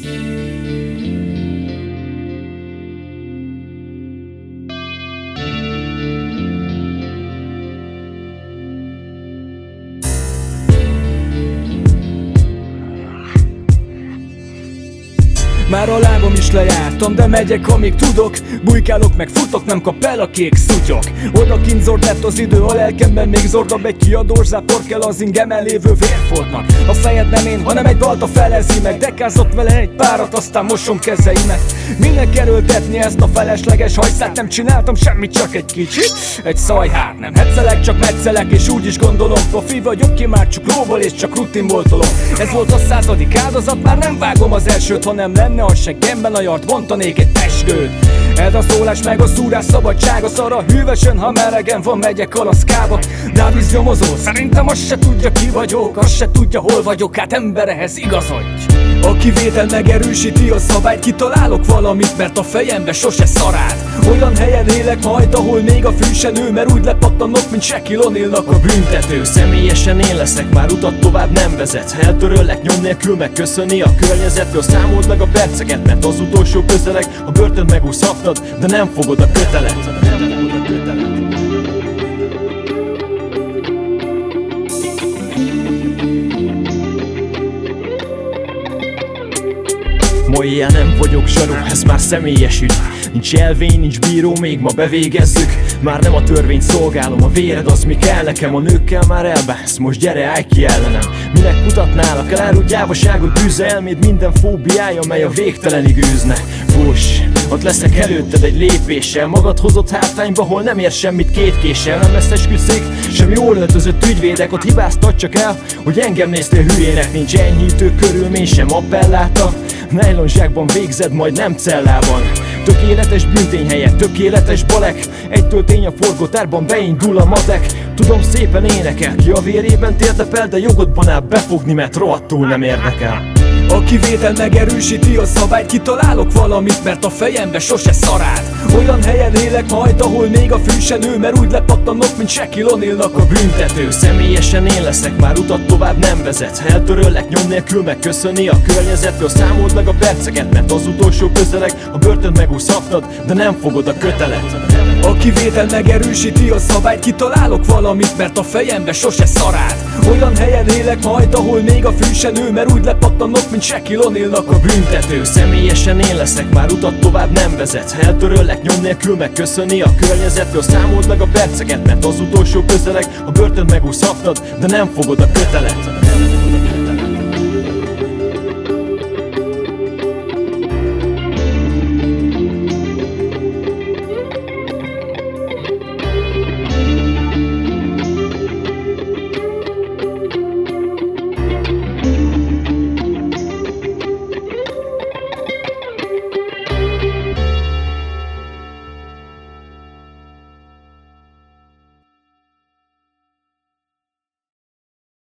Peace. Már a lábam is lejártam, de megyek amíg tudok. Bujkálok meg futok, nem kap el a kék szutyok. Oda kint zord lett az idő, a lelkemben még zordabb Egy kiadós zápor kell az ingemen lévő vérfoltnak. A fejed nem én, hanem egy balta felezi meg. Dekázott vele egy párat, aztán mosom kezeimet. Minek erőltetni ezt a felesleges hajszát? Nem csináltam semmit, csak egy kicsit. Egy szajhát nem hetszelek, csak metszelek És úgy is gondolom, profi vagyok ki már csak És csak rutinból tolom Ez volt a századik áldozat, már nem vágom az elsőt, hanem lenne lenne a seggemben a jart, bontanék egy pesgőt ez a szólás meg a szúrás szabadsága Szara hűvösen, ha melegen van, megyek alaszkába Dáviz nyomozó, szerintem azt se tudja ki vagyok Azt se tudja hol vagyok, hát emberehez igazodj. A kivétel megerősíti a szabályt Kitalálok valamit, mert a fejembe sose szarált Olyan helyen élek majd, ahol még a fű se nő Mert úgy lepattanok, mint Shaquille O'Nealnak a büntető. Személyesen én leszek, már utat tovább nem vezet. Eltöröllek nyom nélkül megköszöni a környezetről Számold meg a perceket, mert az utolsó közeleg A börtön megúszhatnad, de nem fogod a kötelet. Ma ilyen nem vagyok zsaró, ez már személyes ügy. Nincs elvény, nincs bíró, még ma bevégezzük. Már nem a törvényt szolgálom, a véred az mi kell nekem A nőkkel már elbánsz, most gyere állj ki ellenem. Minek kutatnálak, elárult gyávaságot bűze elméd Minden fóbiája, mely a végtelenig űzne ott leszek előtted egy lépéssel Magad hozott hátrányba, hol nem ér semmit két késsel. Nem lesz esküszék, sem jól öltözött ügyvédek Ott hibáztat csak el, hogy engem néztél hülyének. Nincs enyhítő körülmény, sem appelláta Nylon zsákban végzed, majd nem cellában. Tökéletes büntény helyett, tökéletes balek. Egytől tény a forgótárban beindul a matek. Tudom szépen énekel, ki a vérében térdepel De jogodban áll befogni, mert rohadtul nem érdekel a kivétel megerősíti a szabályt Kitalálok valamit, mert a fejembe sose szarált Olyan helyen élek majd, ahol még a fű se Mert úgy lepattanok, mint Shaquille O'Nealnak a büntető. Személyesen én leszek, már utat tovább nem vezet. Eltöröllek nyom nélkül megköszöni a környezetről Számold meg a perceket, mert az utolsó közeleg A börtön megúszhatnad, de nem fogod a kötelet. A kivétel megerősíti a szabályt Kitalálok valamit, mert a fejembe sose szarált Olyan helyen élek majd, ahol még a fű se Mert úgy lepattanok, mint mint Shaquille O'Nealnak a büntető. Személyesen én leszek, már utat tovább nem vezet. Eltöröllek nyom nélkül megköszöni a környezetről Számold meg a perceket, mert az utolsó közeleg A börtön megúszhatnad, de nem fogod a kötelet